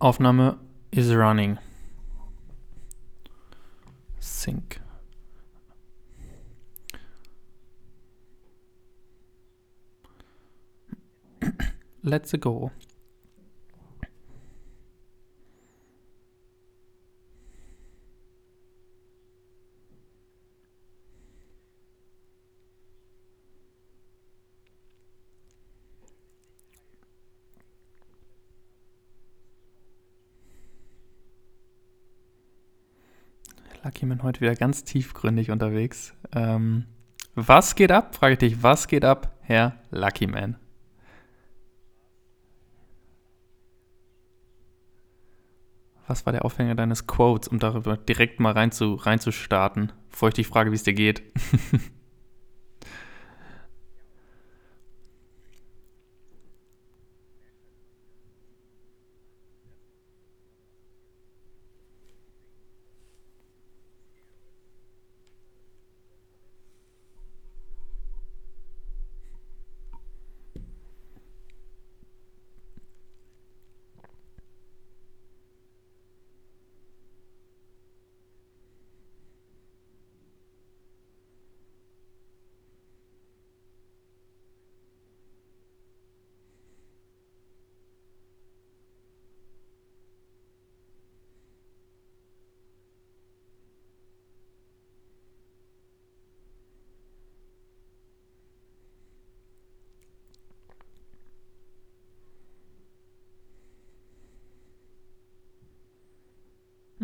Aufnahme is running. Sync. Let's go. Man heute wieder ganz tiefgründig unterwegs. Ähm, was geht ab? Frage ich dich, was geht ab, Herr Lucky Man? Was war der Aufhänger deines Quotes, um darüber direkt mal rein zu, reinzustarten, bevor ich dich frage, wie es dir geht?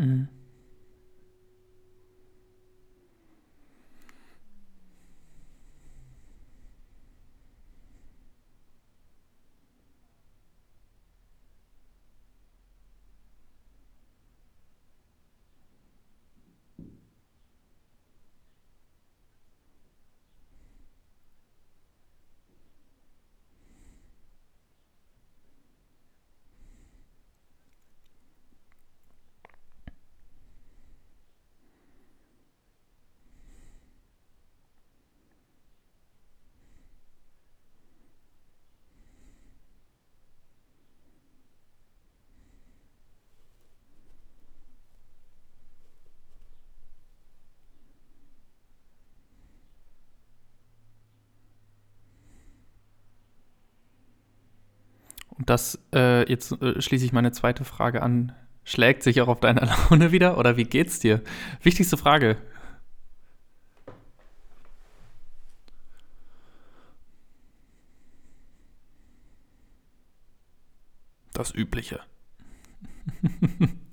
Mm. Das, äh, jetzt äh, schließe ich meine zweite Frage an. Schlägt sich auch auf deine Laune wieder oder wie geht's dir? Wichtigste Frage. Das Übliche.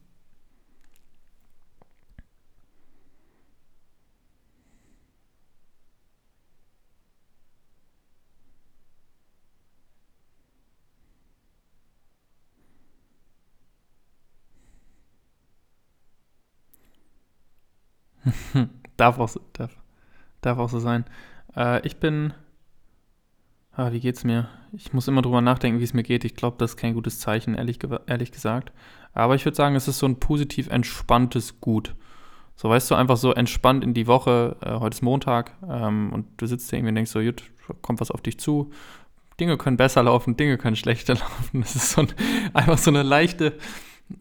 darf, auch, darf, darf auch so sein. Äh, ich bin. Ah, wie geht's mir? Ich muss immer drüber nachdenken, wie es mir geht. Ich glaube, das ist kein gutes Zeichen, ehrlich, ehrlich gesagt. Aber ich würde sagen, es ist so ein positiv entspanntes Gut. So, weißt du, einfach so entspannt in die Woche. Äh, heute ist Montag ähm, und du sitzt hier irgendwie und denkst so, gut, kommt was auf dich zu. Dinge können besser laufen, Dinge können schlechter laufen. Das ist so ein, einfach so eine leichte,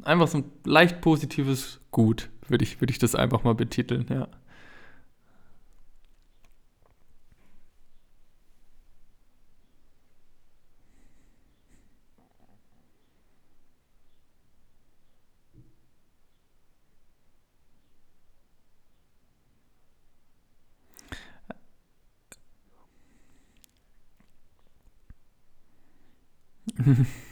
einfach so ein leicht positives Gut würde ich, würd ich das einfach mal betiteln, ja.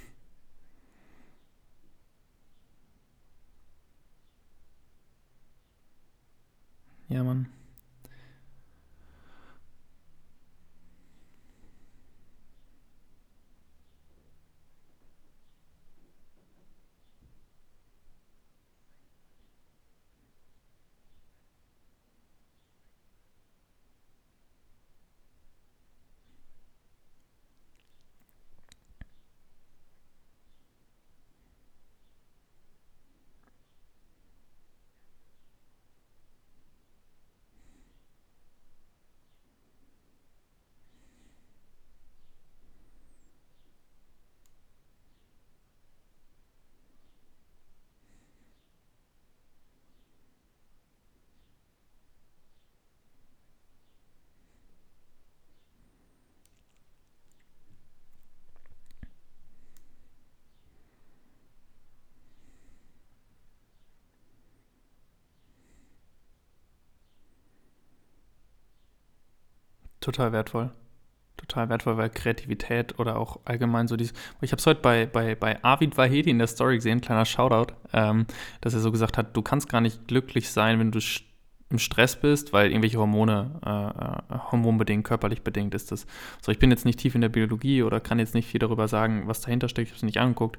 Total wertvoll. Total wertvoll, weil Kreativität oder auch allgemein so dieses. Ich habe es heute bei, bei, bei Arvid Vahedi in der Story gesehen, kleiner Shoutout, ähm, dass er so gesagt hat: Du kannst gar nicht glücklich sein, wenn du im Stress bist, weil irgendwelche Hormone, äh, äh, hormonbedingt, körperlich bedingt ist das. So, ich bin jetzt nicht tief in der Biologie oder kann jetzt nicht viel darüber sagen, was dahinter steckt, ich habe es nicht angeguckt.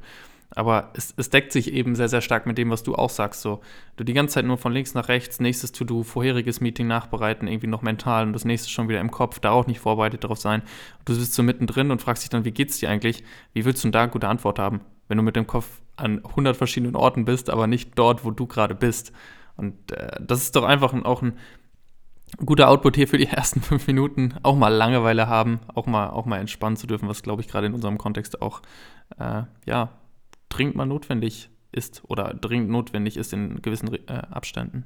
Aber es, es, deckt sich eben sehr, sehr stark mit dem, was du auch sagst. So, du die ganze Zeit nur von links nach rechts, nächstes To-Do, vorheriges Meeting nachbereiten, irgendwie noch mental und das nächste schon wieder im Kopf, da auch nicht vorbereitet darauf sein. Du bist so mittendrin und fragst dich dann, wie geht's dir eigentlich? Wie willst du denn da eine gute Antwort haben, wenn du mit dem Kopf an 100 verschiedenen Orten bist, aber nicht dort, wo du gerade bist? Und äh, das ist doch einfach ein, auch ein guter Output hier für die ersten fünf Minuten. Auch mal Langeweile haben, auch mal, auch mal entspannen zu dürfen, was, glaube ich, gerade in unserem Kontext auch, äh, ja, dringend mal notwendig ist oder dringend notwendig ist in gewissen äh, Abständen.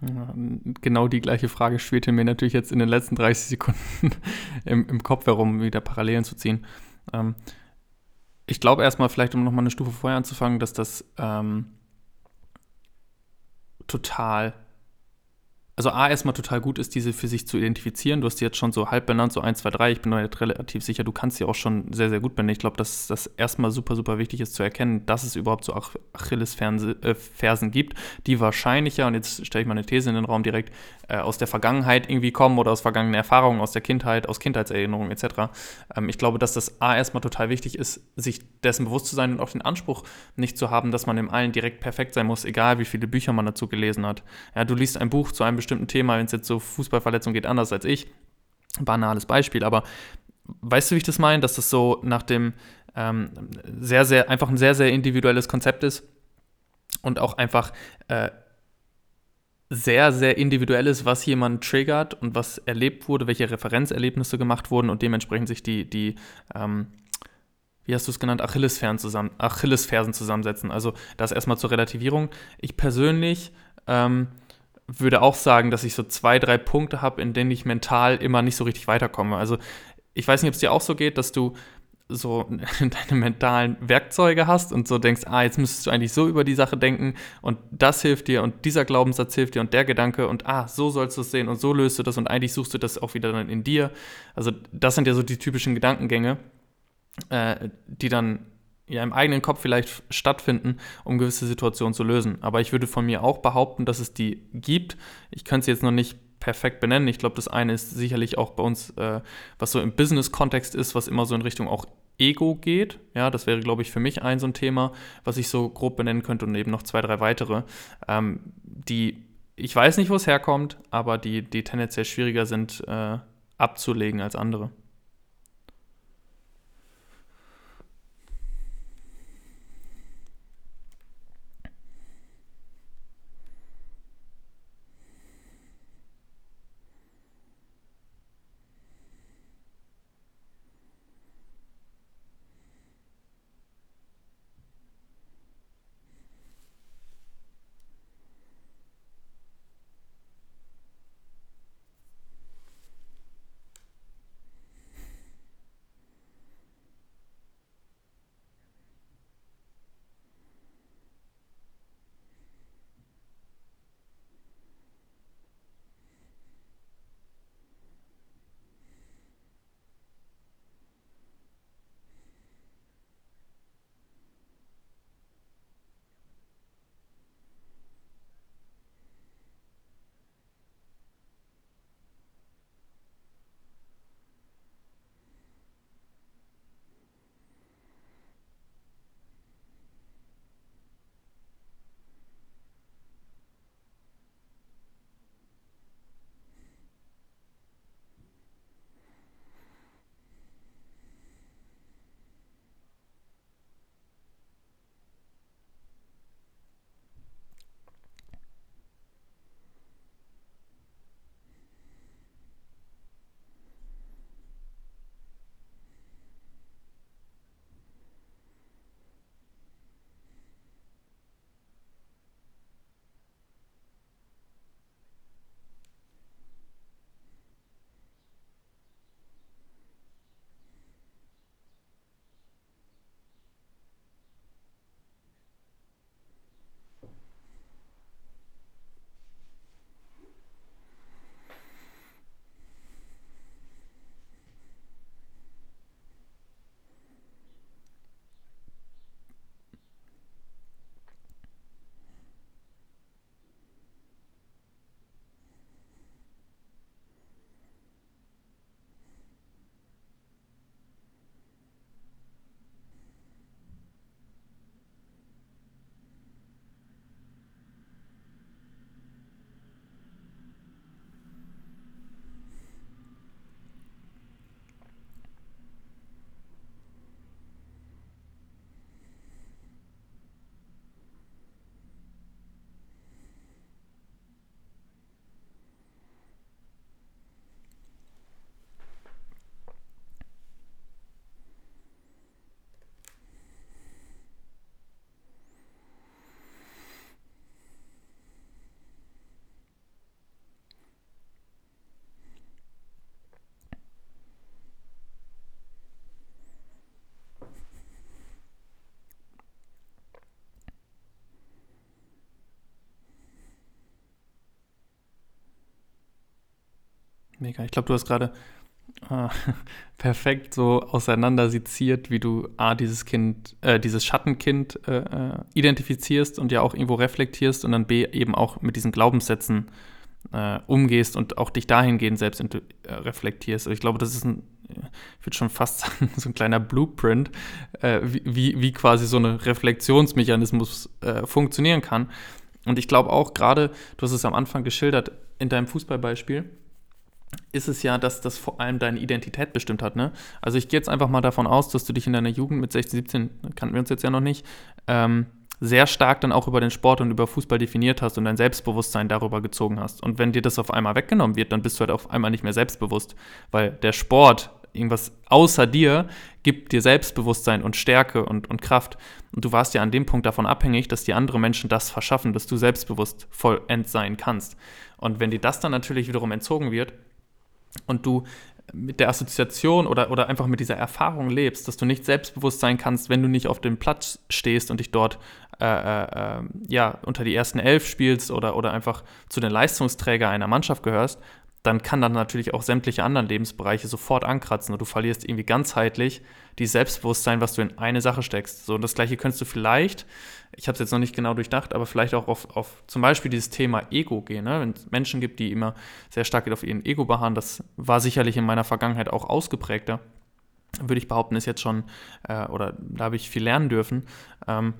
Genau die gleiche Frage spielte mir natürlich jetzt in den letzten 30 Sekunden im, im Kopf herum, wieder Parallelen zu ziehen. Ähm, ich glaube erstmal, vielleicht um nochmal eine Stufe vorher anzufangen, dass das ähm, total also A, erstmal total gut ist, diese für sich zu identifizieren. Du hast die jetzt schon so halb benannt, so 1, 2, 3. Ich bin mir relativ sicher, du kannst sie auch schon sehr, sehr gut benennen. Ich glaube, dass das erstmal super, super wichtig ist zu erkennen, dass es überhaupt so Achillesfersen äh, gibt, die wahrscheinlicher, und jetzt stelle ich mal eine These in den Raum direkt, äh, aus der Vergangenheit irgendwie kommen oder aus vergangenen Erfahrungen, aus der Kindheit, aus Kindheitserinnerungen etc. Ähm, ich glaube, dass das A, erstmal total wichtig ist, sich dessen bewusst zu sein und auch den Anspruch nicht zu haben, dass man im allen direkt perfekt sein muss, egal wie viele Bücher man dazu gelesen hat. Ja, du liest ein Buch zu einem bestimmten Thema, wenn es jetzt so Fußballverletzung geht, anders als ich. Banales Beispiel, aber weißt du, wie ich das meine, dass das so nach dem ähm, sehr, sehr, einfach ein sehr, sehr individuelles Konzept ist und auch einfach äh, sehr, sehr individuell ist, was jemand triggert und was erlebt wurde, welche Referenzerlebnisse gemacht wurden und dementsprechend sich die, die ähm, wie hast du es genannt, Achillesfersen, zusammen, Achillesfersen zusammensetzen. Also das erstmal zur Relativierung. Ich persönlich ähm, würde auch sagen, dass ich so zwei, drei Punkte habe, in denen ich mental immer nicht so richtig weiterkomme. Also ich weiß nicht, ob es dir auch so geht, dass du so deine mentalen Werkzeuge hast und so denkst, ah, jetzt müsstest du eigentlich so über die Sache denken und das hilft dir und dieser Glaubenssatz hilft dir und der Gedanke und ah, so sollst du es sehen und so löst du das und eigentlich suchst du das auch wieder dann in dir. Also das sind ja so die typischen Gedankengänge, äh, die dann ja im eigenen Kopf vielleicht stattfinden, um gewisse Situationen zu lösen. Aber ich würde von mir auch behaupten, dass es die gibt. Ich könnte sie jetzt noch nicht perfekt benennen. Ich glaube, das eine ist sicherlich auch bei uns, äh, was so im Business-Kontext ist, was immer so in Richtung auch Ego geht. Ja, das wäre, glaube ich, für mich ein so ein Thema, was ich so grob benennen könnte und eben noch zwei, drei weitere, ähm, die ich weiß nicht, wo es herkommt, aber die, die tendenziell schwieriger sind äh, abzulegen als andere. Mega. Ich glaube, du hast gerade äh, perfekt so auseinander seziert, wie du A, dieses Kind, äh, dieses Schattenkind äh, äh, identifizierst und ja auch irgendwo reflektierst und dann B, eben auch mit diesen Glaubenssätzen äh, umgehst und auch dich dahingehend selbst äh, reflektierst. Ich glaube, das ist ein, ich würde schon fast sagen, so ein kleiner Blueprint, wie, wie quasi so ein Reflexionsmechanismus funktionieren kann. Und ich glaube auch gerade, du hast es am Anfang geschildert, in deinem Fußballbeispiel, ist es ja, dass das vor allem deine Identität bestimmt hat. Ne? Also ich gehe jetzt einfach mal davon aus, dass du dich in deiner Jugend mit 16, 17, kannten wir uns jetzt ja noch nicht, ähm, sehr stark dann auch über den Sport und über Fußball definiert hast und dein Selbstbewusstsein darüber gezogen hast. Und wenn dir das auf einmal weggenommen wird, dann bist du halt auf einmal nicht mehr selbstbewusst, weil der Sport, irgendwas außer dir, gibt dir Selbstbewusstsein und Stärke und, und Kraft. Und du warst ja an dem Punkt davon abhängig, dass die anderen Menschen das verschaffen, dass du selbstbewusst vollend sein kannst. Und wenn dir das dann natürlich wiederum entzogen wird, und du mit der Assoziation oder, oder einfach mit dieser Erfahrung lebst, dass du nicht selbstbewusst sein kannst, wenn du nicht auf dem Platz stehst und dich dort äh, äh, ja, unter die ersten elf spielst oder, oder einfach zu den Leistungsträger einer Mannschaft gehörst, dann kann dann natürlich auch sämtliche anderen Lebensbereiche sofort ankratzen und du verlierst irgendwie ganzheitlich die Selbstbewusstsein, was du in eine Sache steckst. So, und das gleiche könntest du vielleicht, ich habe es jetzt noch nicht genau durchdacht, aber vielleicht auch auf, auf zum Beispiel dieses Thema Ego gehen. Ne? Wenn es Menschen gibt, die immer sehr stark auf ihren Ego beharren, das war sicherlich in meiner Vergangenheit auch ausgeprägter, würde ich behaupten, ist jetzt schon, äh, oder da habe ich viel lernen dürfen. Ähm,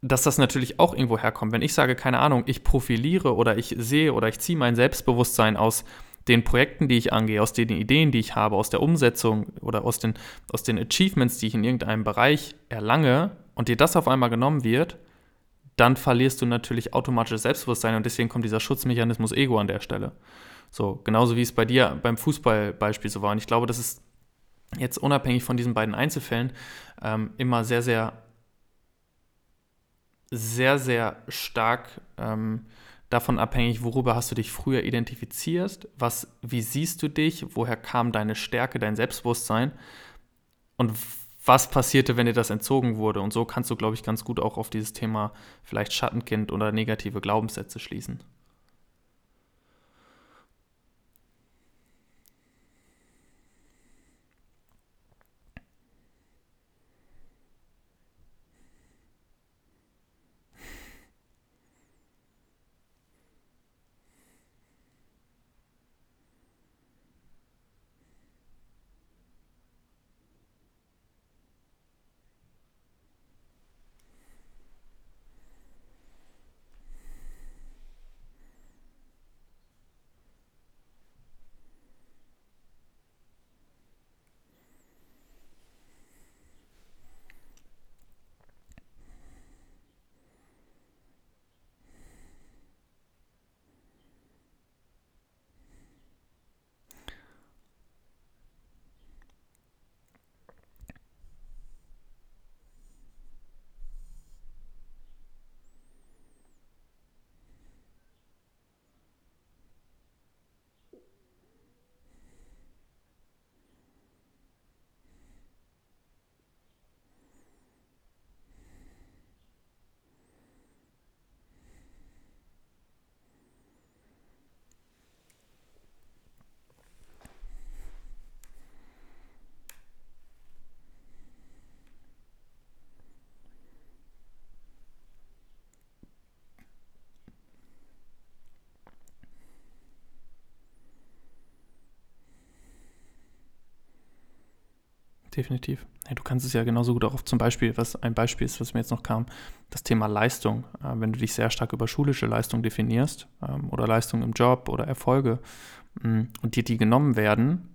dass das natürlich auch irgendwo herkommt. Wenn ich sage, keine Ahnung, ich profiliere oder ich sehe oder ich ziehe mein Selbstbewusstsein aus den Projekten, die ich angehe, aus den Ideen, die ich habe, aus der Umsetzung oder aus den, aus den Achievements, die ich in irgendeinem Bereich erlange und dir das auf einmal genommen wird, dann verlierst du natürlich automatisches Selbstbewusstsein und deswegen kommt dieser Schutzmechanismus Ego an der Stelle. So, genauso wie es bei dir beim Fußballbeispiel so war. Und ich glaube, das ist jetzt unabhängig von diesen beiden Einzelfällen ähm, immer sehr, sehr sehr, sehr stark ähm, davon abhängig, worüber hast du dich früher identifiziert, was, wie siehst du dich, woher kam deine Stärke, dein Selbstbewusstsein und was passierte, wenn dir das entzogen wurde. Und so kannst du, glaube ich, ganz gut auch auf dieses Thema vielleicht Schattenkind oder negative Glaubenssätze schließen. Definitiv. Ja, du kannst es ja genauso gut auch zum Beispiel, was ein Beispiel ist, was mir jetzt noch kam, das Thema Leistung. Äh, wenn du dich sehr stark über schulische Leistung definierst ähm, oder Leistung im Job oder Erfolge mh, mm, und dir die genommen werden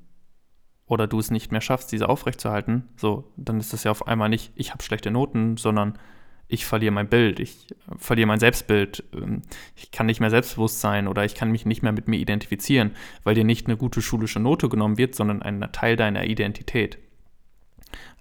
oder du es nicht mehr schaffst, diese aufrechtzuerhalten, so, dann ist das ja auf einmal nicht, ich habe schlechte Noten, sondern ich verliere mein Bild, ich verliere mein Selbstbild, ähm, ich kann nicht mehr selbstbewusst sein oder ich kann mich nicht mehr mit mir identifizieren, weil dir nicht eine gute schulische Note genommen wird, sondern ein Teil deiner Identität.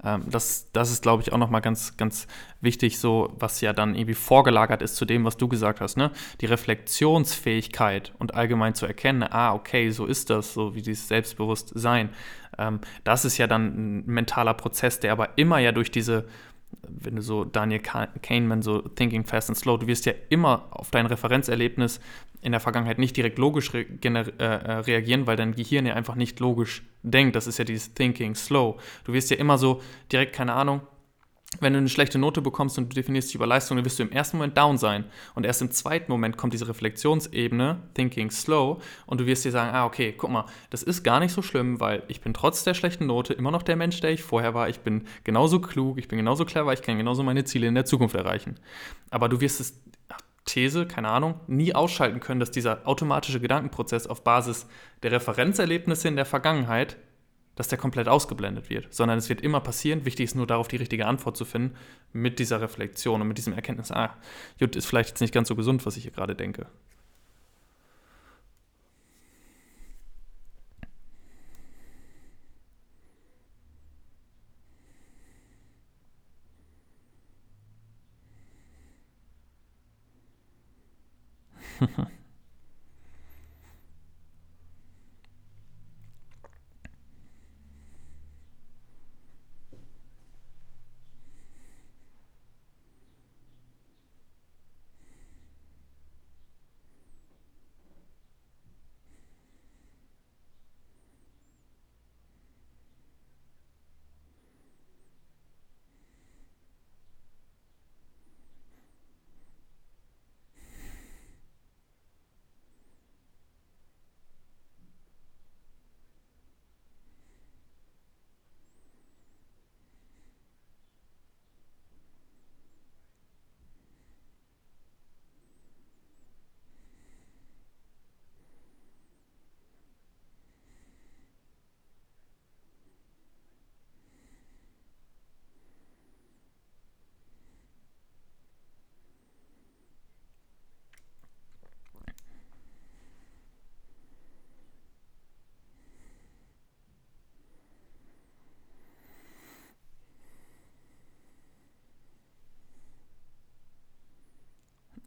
Ähm, das, das ist, glaube ich, auch nochmal ganz, ganz wichtig, so was ja dann irgendwie vorgelagert ist zu dem, was du gesagt hast. Ne? Die Reflexionsfähigkeit und allgemein zu erkennen, ah, okay, so ist das, so wie dieses Selbstbewusstsein. Ähm, das ist ja dann ein mentaler Prozess, der aber immer ja durch diese wenn du so Daniel Kahneman, so Thinking Fast and Slow, du wirst ja immer auf dein Referenzerlebnis in der Vergangenheit nicht direkt logisch re äh, äh, reagieren, weil dein Gehirn ja einfach nicht logisch denkt. Das ist ja dieses Thinking Slow. Du wirst ja immer so direkt, keine Ahnung, wenn du eine schlechte Note bekommst und du definierst dich über Leistung, dann wirst du im ersten Moment down sein. Und erst im zweiten Moment kommt diese Reflexionsebene, Thinking Slow, und du wirst dir sagen, ah, okay, guck mal, das ist gar nicht so schlimm, weil ich bin trotz der schlechten Note immer noch der Mensch, der ich vorher war. Ich bin genauso klug, ich bin genauso clever, ich kann genauso meine Ziele in der Zukunft erreichen. Aber du wirst es, These, keine Ahnung, nie ausschalten können, dass dieser automatische Gedankenprozess auf Basis der Referenzerlebnisse in der Vergangenheit dass der komplett ausgeblendet wird, sondern es wird immer passieren. Wichtig ist nur darauf, die richtige Antwort zu finden mit dieser Reflexion und mit diesem Erkenntnis, ah, gut, ist vielleicht jetzt nicht ganz so gesund, was ich hier gerade denke.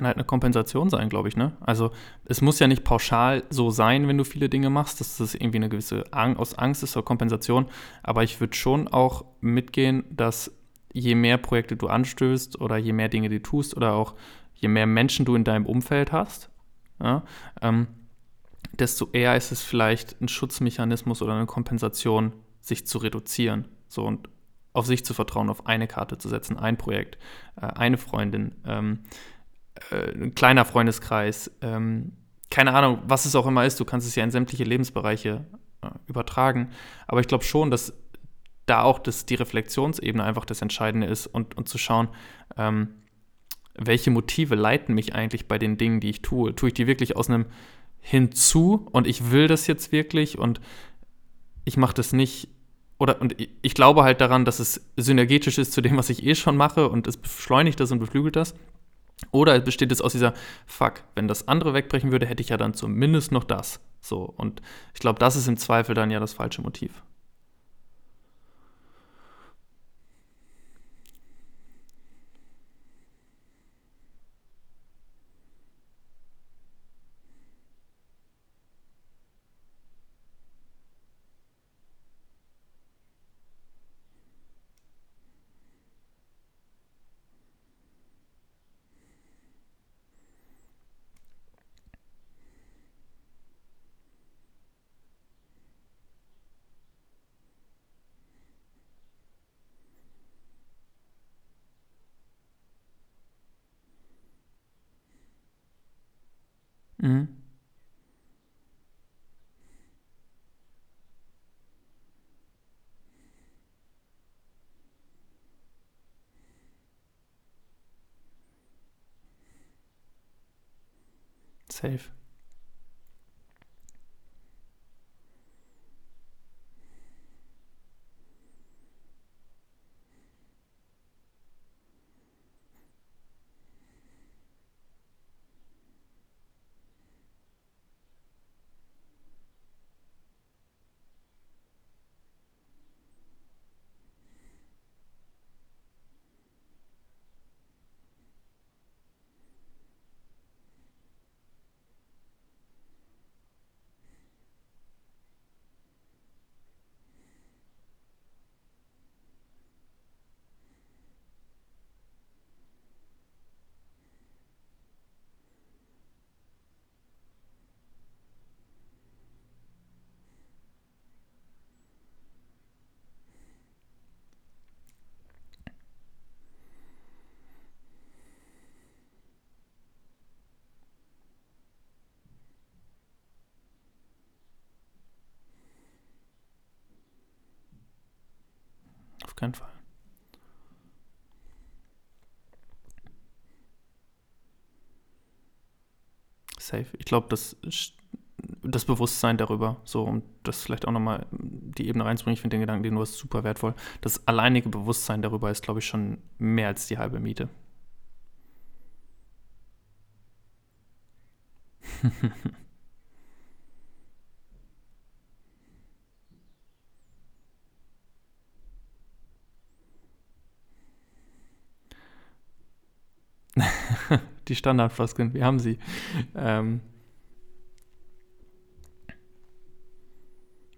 kann halt eine Kompensation sein, glaube ich, ne? Also es muss ja nicht pauschal so sein, wenn du viele Dinge machst, dass das irgendwie eine gewisse Ang aus Angst ist oder Kompensation. Aber ich würde schon auch mitgehen, dass je mehr Projekte du anstößt oder je mehr Dinge du tust oder auch je mehr Menschen du in deinem Umfeld hast, ja, ähm, desto eher ist es vielleicht ein Schutzmechanismus oder eine Kompensation, sich zu reduzieren. So und auf sich zu vertrauen, auf eine Karte zu setzen, ein Projekt, äh, eine Freundin, ähm, äh, ein kleiner Freundeskreis, ähm, keine Ahnung, was es auch immer ist, du kannst es ja in sämtliche Lebensbereiche äh, übertragen. Aber ich glaube schon, dass da auch das, die Reflexionsebene einfach das Entscheidende ist und, und zu schauen, ähm, welche Motive leiten mich eigentlich bei den Dingen, die ich tue. Tue ich die wirklich aus einem Hinzu und ich will das jetzt wirklich und ich mache das nicht oder und ich glaube halt daran, dass es synergetisch ist zu dem, was ich eh schon mache und es beschleunigt das und beflügelt das. Oder besteht es aus dieser, fuck, wenn das andere wegbrechen würde, hätte ich ja dann zumindest noch das. So, und ich glaube, das ist im Zweifel dann ja das falsche Motiv. Mhm. Safe. Keinen Fall. Safe. Ich glaube, das, das Bewusstsein darüber, so um das vielleicht auch nochmal die Ebene reinzubringen, ich finde den Gedanken, den du hast, super wertvoll. Das alleinige Bewusstsein darüber ist, glaube ich, schon mehr als die halbe Miete. die Standardfloskeln, wir haben sie. Ähm,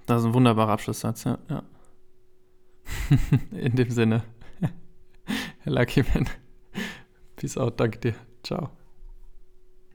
das ist ein wunderbarer Abschlusssatz, ja. ja. In dem Sinne, Herr Lucky Man, peace out, danke dir, ciao.